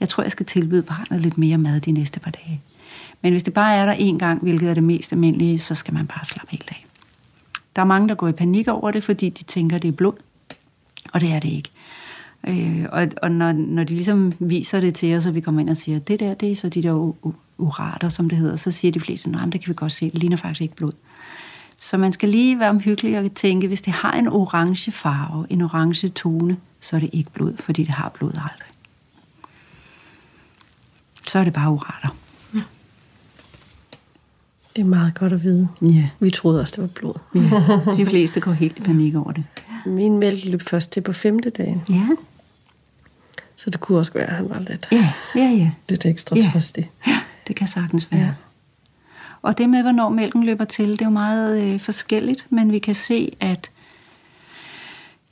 jeg tror, jeg skal tilbyde barnet lidt mere mad de næste par dage. Men hvis det bare er der en gang, hvilket er det mest almindelige, så skal man bare slappe helt af. Der er mange, der går i panik over det, fordi de tænker, det er blod. Og det er det ikke. Øh, og og når, når de ligesom viser det til os, og vi kommer ind og siger, det der, det er så de der urater, som det hedder, så siger de fleste, nej, det kan vi godt se, det ligner faktisk ikke blod. Så man skal lige være omhyggelig og tænke, hvis det har en orange farve, en orange tone, så er det ikke blod, fordi det har blod aldrig. Så er det bare urater. Ja. Det er meget godt at vide. Ja. Vi troede også, det var blod. Ja. De fleste går helt i panik over det. Min mælk løb først til på femte dagen. Ja. Så det kunne også være, at han var lidt, Ja, ja, ja. lidt ekstra Ja. trøstig. Ja, det kan sagtens være. Ja. Og det med, hvornår mælken løber til, det er jo meget øh, forskelligt, men vi kan se, at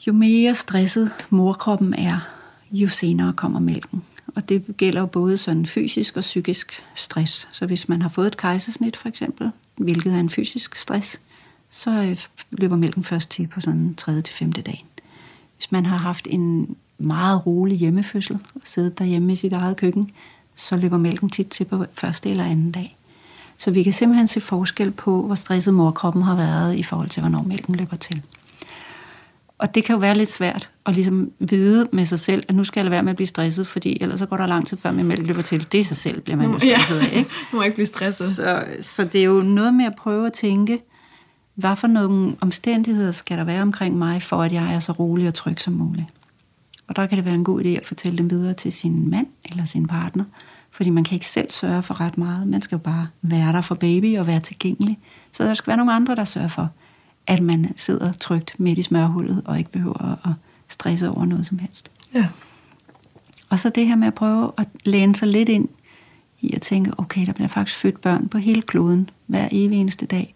jo mere stresset morkroppen er, jo senere kommer mælken. Og det gælder jo både sådan fysisk og psykisk stress. Så hvis man har fået et kejsersnit for eksempel, hvilket er en fysisk stress, så øh, løber mælken først til på sådan 3. til 5. dagen. Hvis man har haft en meget rolig hjemmefødsel og siddet derhjemme i sit eget køkken, så løber mælken tit til på første eller anden dag. Så vi kan simpelthen se forskel på, hvor stresset morkroppen har været i forhold til, hvornår mælken løber til. Og det kan jo være lidt svært at ligesom vide med sig selv, at nu skal jeg lade være med at blive stresset, fordi ellers så går der lang tid, før min mælk løber til. Det i sig selv bliver man jo stresset af, ikke? Må ikke blive stresset. Så, så det er jo noget med at prøve at tænke, hvad for nogle omstændigheder skal der være omkring mig, for at jeg er så rolig og tryg som muligt. Og der kan det være en god idé at fortælle dem videre til sin mand eller sin partner, fordi man kan ikke selv sørge for ret meget. Man skal jo bare være der for baby og være tilgængelig. Så der skal være nogle andre, der sørger for, at man sidder trygt midt i smørhullet og ikke behøver at stresse over noget som helst. Ja. Og så det her med at prøve at læne sig lidt ind i at tænke, okay, der bliver faktisk født børn på hele kloden hver evig eneste dag.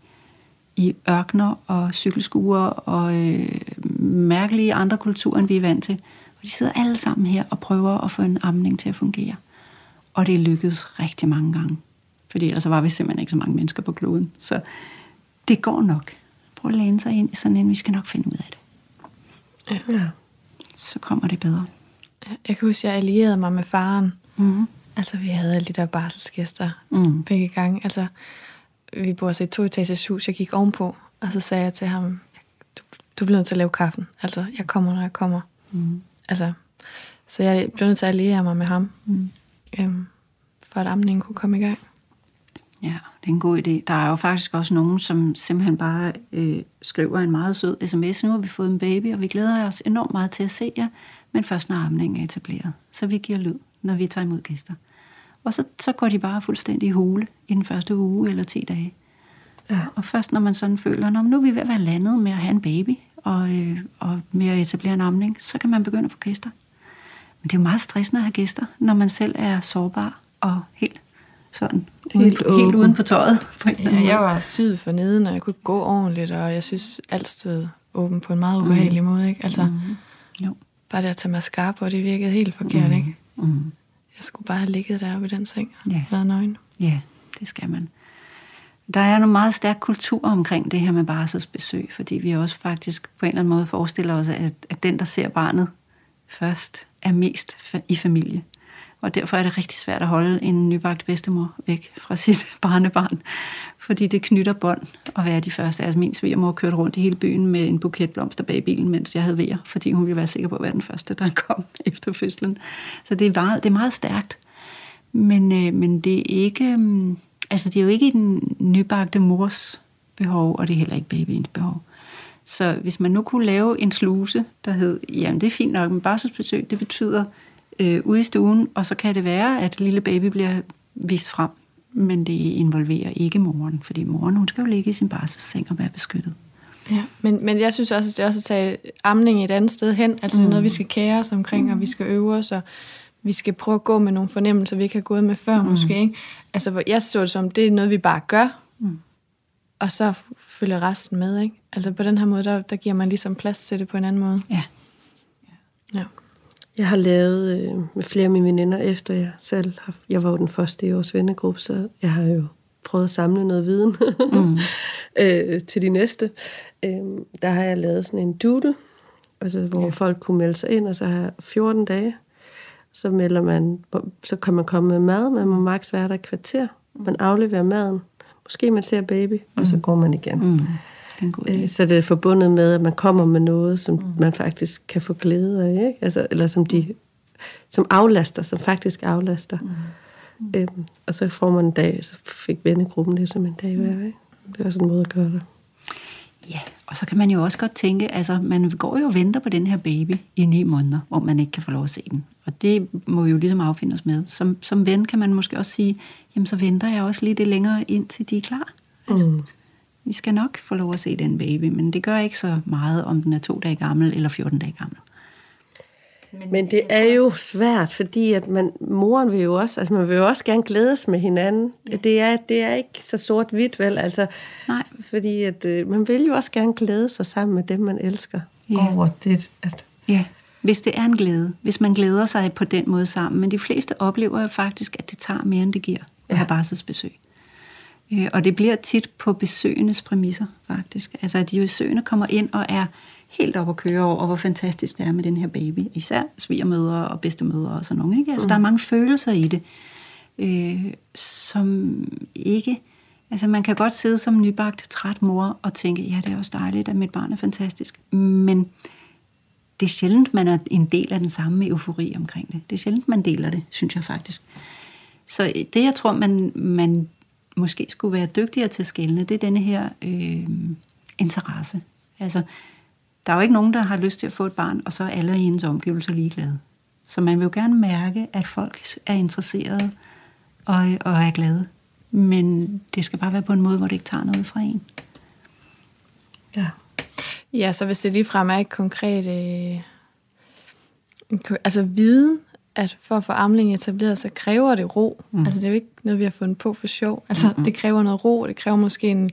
I ørkner og cykelskuer og øh, mærkelige andre kulturer, end vi er vant til. De sidder alle sammen her og prøver at få en amning til at fungere. Og det lykkedes rigtig mange gange. Fordi ellers var vi simpelthen ikke så mange mennesker på kloden. Så det går nok. Prøv at læne sig ind i sådan en, vi skal nok finde ud af det. ja. Så kommer det bedre. Jeg kan huske, at jeg allierede mig med faren. Mm. Altså, vi havde alle de der barselsgæster Mm. begge gange. Altså, vi bor så i et to-etages hus, jeg gik ovenpå, og så sagde jeg til ham, du, du bliver nødt til at lave kaffen. Altså, jeg kommer, når jeg kommer. Mm. Altså, så jeg blev nødt til at alliere mig med ham, Mm. øhm, for at amningen kunne komme i gang. Ja, det er en god idé. Der er jo faktisk også nogen, som simpelthen bare øh, skriver en meget sød sms. Nu har vi fået en baby, og vi glæder os enormt meget til at se jer, men først når amningen er etableret. Så vi giver lyd, når vi tager imod gæster. Og så, så går de bare fuldstændig i hule i den første uge eller 10 dage. Ja. Og først når man sådan føler, at nu er vi ved at være landet med at have en baby, og, øh, og med at etablere en amning, så kan man begynde at få gæster. Men det er jo meget stressende at have gæster, når man selv er sårbar og helt sådan, Helt helt, åben. helt uden på tøjet. På en Ja, anden jeg måde. var syd for neden, og jeg kunne gå ordentligt, og jeg synes alt stod åben på en meget ubehagelig måde. Ikke? Altså, Mm. Jo. bare det at tage mig skarp på, det virkede helt forkert. Mm. Ikke? Mm. Jeg skulle bare have ligget deroppe i den seng og Ja. været nøgen. Ja, det skal man. Der er en meget stærk kultur omkring det her med barselsbesøg, fordi vi også faktisk på en eller anden måde forestiller os, at, at den, der ser barnet først, er mest i familie. Og derfor er det rigtig svært at holde en nybagt bedstemor væk fra sit barnebarn, fordi det knytter bånd at være de første. Altså min svigermor kørte rundt i hele byen med en buket blomster bag bilen, mens jeg havde vejer, fordi hun ville være sikker på at være den første, der kom efter fødslen. Så det er meget, det er meget stærkt. Men, øh, men det er ikke... Øh, altså det er jo ikke den nybagte mors behov, og det er heller ikke babyens behov. Så hvis man nu kunne lave en sluse, der hed, jamen det er fint nok, men barselsbesøg, det betyder øh, ude i stuen, og så kan det være, at lille baby bliver vist frem, men det involverer ikke moren, fordi moren, hun skal jo ligge i sin barselsseng og være beskyttet. Ja, men, men jeg synes også, at det er også at tage amning et andet sted hen. Altså mm. det er noget, vi skal kære os omkring, mm. og vi skal øve os, og vi skal prøve at gå med nogle fornemmelser, vi ikke har gået med før mm. måske. Ikke? Altså jeg så det som, det er noget, vi bare gør, mm. og så følger resten med. Ikke? Altså på den her måde, der, der giver man ligesom plads til det på en anden måde. Ja. ja. Jeg har lavet øh, med flere af mine veninder, efter jeg selv har, jeg var jo den første i vores vennegruppe, så jeg har jo prøvet at samle noget viden mm. øh, til de næste. Øh, der har jeg lavet sådan en doodle, altså, hvor ja. folk kunne melde sig ind, og så har jeg 14 dage, så melder man, så kan man komme med mad, man må maks være der et kvarter, man afleverer maden, måske man ser baby, og så mm. går man igen. Mm. Det så det er forbundet med, at man kommer med noget, som mm. man faktisk kan få glæde af, ikke? Altså, eller som de som aflaster, som faktisk aflaster. Mm. Mm. Øhm, og så får man en dag, så fik vennegruppen det som en dag hver. Ikke? Det er også en måde at gøre det. Ja, og så kan man jo også godt tænke, altså man går jo og venter på den her baby i ni måneder, hvor man ikke kan få lov at se den. Og det må vi jo ligesom affinde os med. Som, som ven kan man måske også sige, jamen så venter jeg også lidt længere ind til de er klar. Altså, mm. Vi skal nok få lov at se den baby, men det gør ikke så meget, om den er to dage gammel eller 14 dage gammel. Men, men det er jo svært, fordi at man, moren vil jo også, altså man vil jo også gerne glædes med hinanden. Ja. Det, er, det er ikke så sort-hvidt, vel? Altså, Nej. Fordi at, øh, man vil jo også gerne glæde sig sammen med dem, man elsker. Ja. Over det, at... Ja, hvis det er en glæde. Hvis man glæder sig på den måde sammen. Men de fleste oplever jo faktisk, at det tager mere, end det giver at have barselsbesøg. Øh, og det bliver tit på besøgendes præmisser, faktisk. Altså, at de besøgende kommer ind og er helt op at køre over, hvor fantastisk det er med den her baby. Især svigermødre og bedstemødre og sådan nogle. Ikke? Altså, mm. Der er mange følelser i det, øh, som ikke... Altså, man kan godt sidde som nybagt, træt mor og tænke, ja, det er også dejligt, at mit barn er fantastisk. Men det er sjældent, man er en del af den samme eufori omkring det. Det er sjældent, man deler det, synes jeg faktisk. Så øh, det, jeg tror, man, man måske skulle være dygtigere til at skælne, det er denne her øh, interesse. Altså, der er jo ikke nogen, der har lyst til at få et barn, og så er alle i ens omgivelser ligeglade. Så man vil jo gerne mærke, at folk er interesserede og, og er glade. Men det skal bare være på en måde, hvor det ikke tager noget fra en. Ja. Ja, så hvis det ligefrem er ikke konkret... Øh, altså viden, at for at få amling etableret, så kræver det ro. Mm. Altså det er jo ikke noget, vi har fundet på for sjov. Altså mm-hmm. det kræver noget ro, det kræver måske en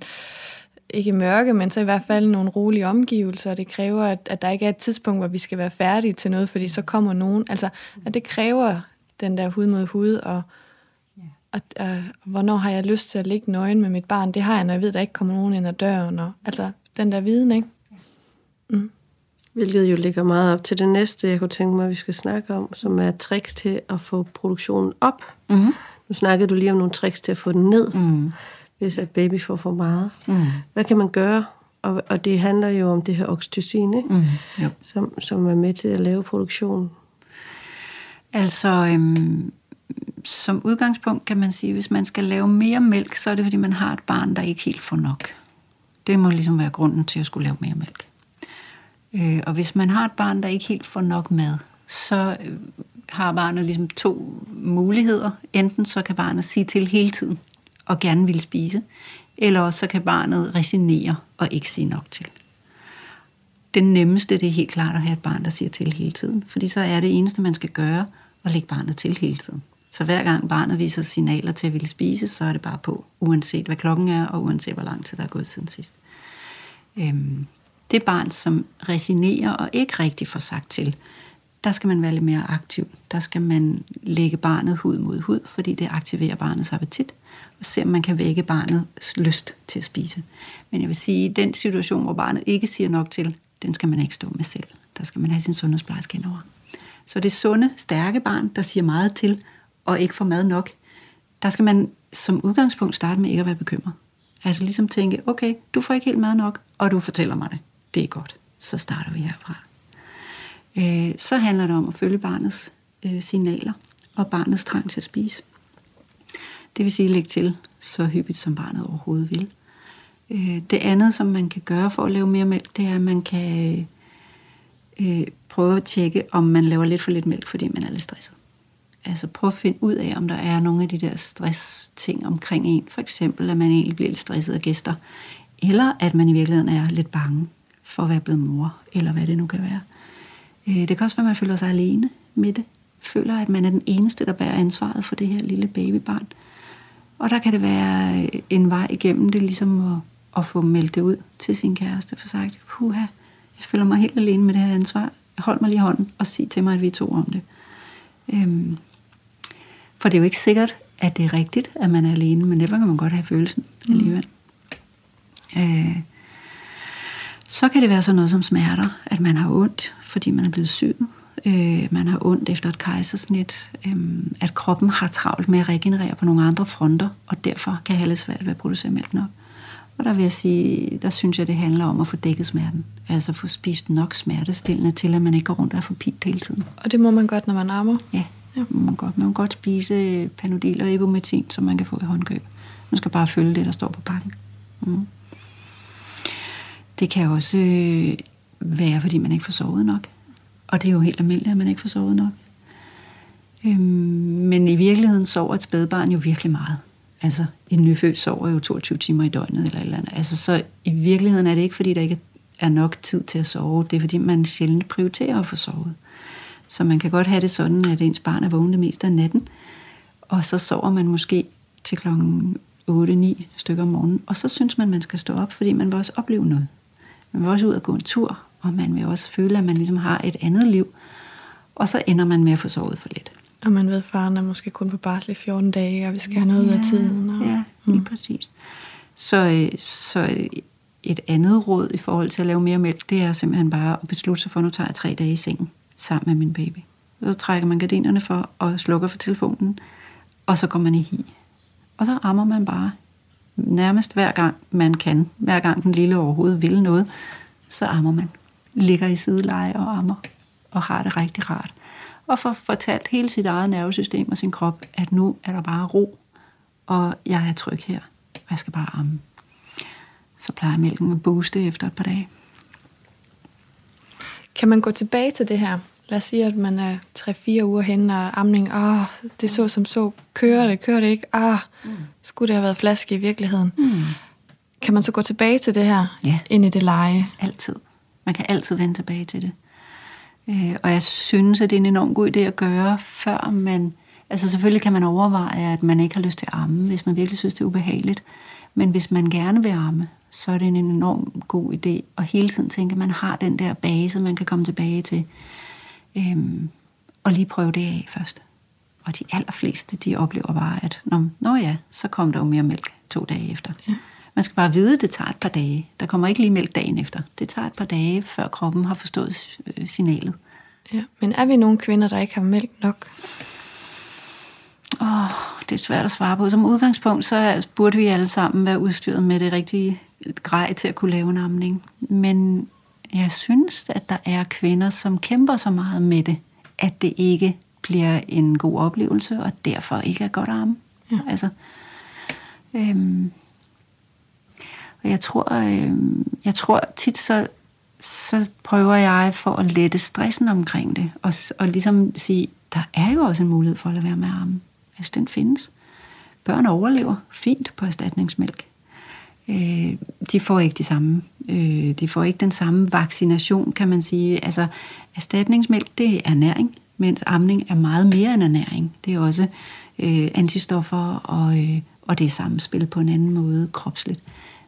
ikke mørke, men så i hvert fald nogle rolige omgivelser. Det kræver, at, at der ikke er et tidspunkt, hvor vi skal være færdige til noget, fordi så kommer nogen. Altså, at det kræver den der hud mod hud, og, og, og, og hvornår har jeg lyst til at ligge nøgen med mit barn? Det har jeg, når jeg ved, at der ikke kommer nogen ind ad døren. Og, altså, den der viden, ikke? Mm. Hvilket jo ligger meget op til det næste, jeg kunne tænke mig, at vi skal snakke om, som er tricks til at få produktionen op. Mm. Nu snakkede du lige om nogle tricks til at få den ned. Mm hvis at baby får for meget. Mm. Hvad kan man gøre? Og, og det handler jo om det her oxytocin, ikke? Mm. Jo. Som, som er med til at lave produktionen. Altså, øhm, som udgangspunkt kan man sige, hvis man skal lave mere mælk, så er det fordi, man har et barn, der ikke helt får nok. Det må ligesom være grunden til at skulle lave mere mælk. Øh, og hvis man har et barn, der ikke helt får nok mad, så øh, har barnet ligesom to muligheder. Enten så kan barnet sige til hele tiden, og gerne vil spise, eller også så kan barnet resignere og ikke sige nok til. Den nemmeste, det er helt klart at have et barn, der siger til hele tiden, fordi så er det eneste, man skal gøre, at lægge barnet til hele tiden. Så hver gang barnet viser signaler til at ville spise, så er det bare på, uanset hvad klokken er, og uanset hvor lang tid der er gået siden sidst. Øhm, det barn, som resinerer og ikke rigtig får sagt til, der skal man være lidt mere aktiv. Der skal man lægge barnet hud mod hud, fordi det aktiverer barnets appetit og se om man kan vække barnets lyst til at spise. Men jeg vil sige, at den situation, hvor barnet ikke siger nok til, den skal man ikke stå med selv. Der skal man have sin sundhedsplejerske indover. Så det sunde, stærke barn, der siger meget til, og ikke får mad nok, der skal man som udgangspunkt starte med ikke at være bekymret. Altså ligesom tænke, okay, du får ikke helt mad nok, og du fortæller mig det. Det er godt. Så starter vi herfra. Øh, så handler det om at følge barnets øh, signaler og barnets trang til at spise. Det vil sige at lægge til så hyppigt, som barnet overhovedet vil. Øh, det andet, som man kan gøre for at lave mere mælk, det er, at man kan øh, prøve at tjekke, om man laver lidt for lidt mælk, fordi man er lidt stresset. Altså prøv at finde ud af, om der er nogle af de der stress-ting omkring en. For eksempel, at man egentlig bliver lidt stresset af gæster. Eller at man i virkeligheden er lidt bange for at være blevet mor, eller hvad det nu kan være. Øh, det kan også være, at man føler sig alene med det. Føler, at man er den eneste, der bærer ansvaret for det her lille babybarn. Og der kan det være en vej igennem det, ligesom at, at få meldt det ud til sin kæreste, for sagt, puha, jeg føler mig helt alene med det her ansvar. Hold mig lige hånden og sig til mig, at vi er to om det. Øhm, for det er jo ikke sikkert, at det er rigtigt, at man er alene, men derfor kan man godt have følelsen mm. alligevel. Øh, så kan det være sådan noget som smerter, at man har ondt, fordi man er blevet syg. Øh, man har ondt efter et kejsersnit. Øh, at kroppen har travlt med at regenerere på nogle andre fronter, og derfor kan have lidt svært ved at producere mælk nok. Og der vil jeg sige, der synes jeg, det handler om at få dækket smerten. Altså få spist nok smertestillende til, at man ikke går rundt og er forpint hele tiden. Og det må man godt, når man ammer? Ja, ja. Man, må godt. man må godt spise Panodil og Ibumetin, som man kan få i håndkøb. Man skal bare følge det, der står på pakken. Mm. Det kan også øh, være, fordi man ikke får sovet nok. Og det er jo helt almindeligt, at man ikke får sovet nok. Øhm, men i virkeligheden sover et spædbarn jo virkelig meget. Altså, en nyfødt sover jo 22 timer i døgnet eller et eller andet. Altså, så i virkeligheden er det ikke, fordi der ikke er nok tid til at sove. Det er, fordi man sjældent prioriterer at få sovet. Så man kan godt have det sådan, at ens barn er vågen det meste af natten, og så sover man måske til klokken 8-9 stykker om morgenen, og så synes man, man skal stå op, fordi man vil også opleve noget. Man vil også ud og gå en tur, og man vil også føle, at man ligesom har et andet liv, og så ender man med at få sovet for lidt. Og man ved, at faren er måske kun på barsel i 14 dage, og vi skal have noget ud af tiden. Og... Ja, lige mm. præcis. Så, øh, så et andet råd i forhold til at lave mere mælk, det er simpelthen bare at beslutte sig for, at nu tager jeg tre dage i sengen sammen med min baby. Så trækker man gardinerne for og slukker for telefonen, og så går man i hi. Og så rammer man bare nærmest hver gang man kan. Hver gang den lille overhovedet vil noget, så ammer man. Ligger i sideleje og ammer, og har det rigtig rart. Og får fortalt hele sit eget nervesystem og sin krop, at nu er der bare ro, og jeg er tryg her, og jeg skal bare amme. Så plejer mælken at booste efter et par dage. Kan man gå tilbage til det her? Lad os sige, at man er 3-4 uger hen, og amning, åh, det så som så, kører det, kører det ikke, ah, mm. skulle det have været flaske i virkeligheden? Mm. Kan man så gå tilbage til det her, ja. ind i det leje? Altid. Man kan altid vende tilbage til det. Øh, og jeg synes, at det er en enormt god idé at gøre, før man... Altså selvfølgelig kan man overveje, at man ikke har lyst til at amme, hvis man virkelig synes, det er ubehageligt. Men hvis man gerne vil amme, så er det en enormt god idé at hele tiden tænke, at man har den der base, man kan komme tilbage til. Øhm, og lige prøve det af først. Og de allerfleste, de oplever bare, at nå, nå ja, så kom der jo mere mælk to dage efter. Ja. Man skal bare vide, at det tager et par dage. Der kommer ikke lige mælk dagen efter. Det tager et par dage, før kroppen har forstået øh, signalet. Ja, men er vi nogle kvinder, der ikke har mælk nok? Oh, det er svært at svare på. Som udgangspunkt, så burde vi alle sammen være udstyret med det rigtige grej til at kunne lave en amning. Men jeg synes, at der er kvinder, som kæmper så meget med det, at det ikke bliver en god oplevelse, og derfor ikke er godt arme. Ja. Altså, øhm, og jeg tror, øhm, jeg tror tit, så, så prøver jeg for at lette stressen omkring det, og, og ligesom sige, der er jo også en mulighed for at lade være med arme. Altså, den findes. Børn overlever fint på erstatningsmælk øh, de får ikke de samme, øh, de får ikke den samme vaccination, kan man sige. Altså, erstatningsmælk, det er ernæring, mens amning er meget mere end ernæring. Det er også øh, antistoffer, og, øh, og det er samspil på en anden måde kropsligt.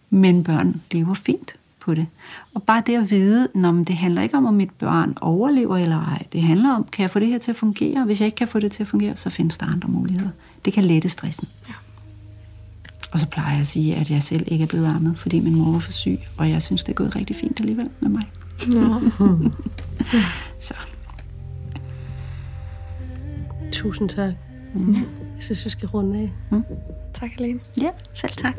Men børn lever fint på det. Og bare det at vide, når det handler ikke om, om mit barn overlever eller ej. Det handler om, kan jeg få det her til at fungere? Hvis jeg ikke kan få det til at fungere, så findes der andre muligheder. Det kan lette stressen. Ja. Og så plejer jeg at sige, at jeg selv ikke er blevet ammet, fordi min mor var for syg, og jeg synes, det er gået rigtig fint alligevel med mig. Ja. så. Tusind tak. Mm. Jeg synes, vi skal runde af. Mm. Tak, Helene. Ja, selv tak.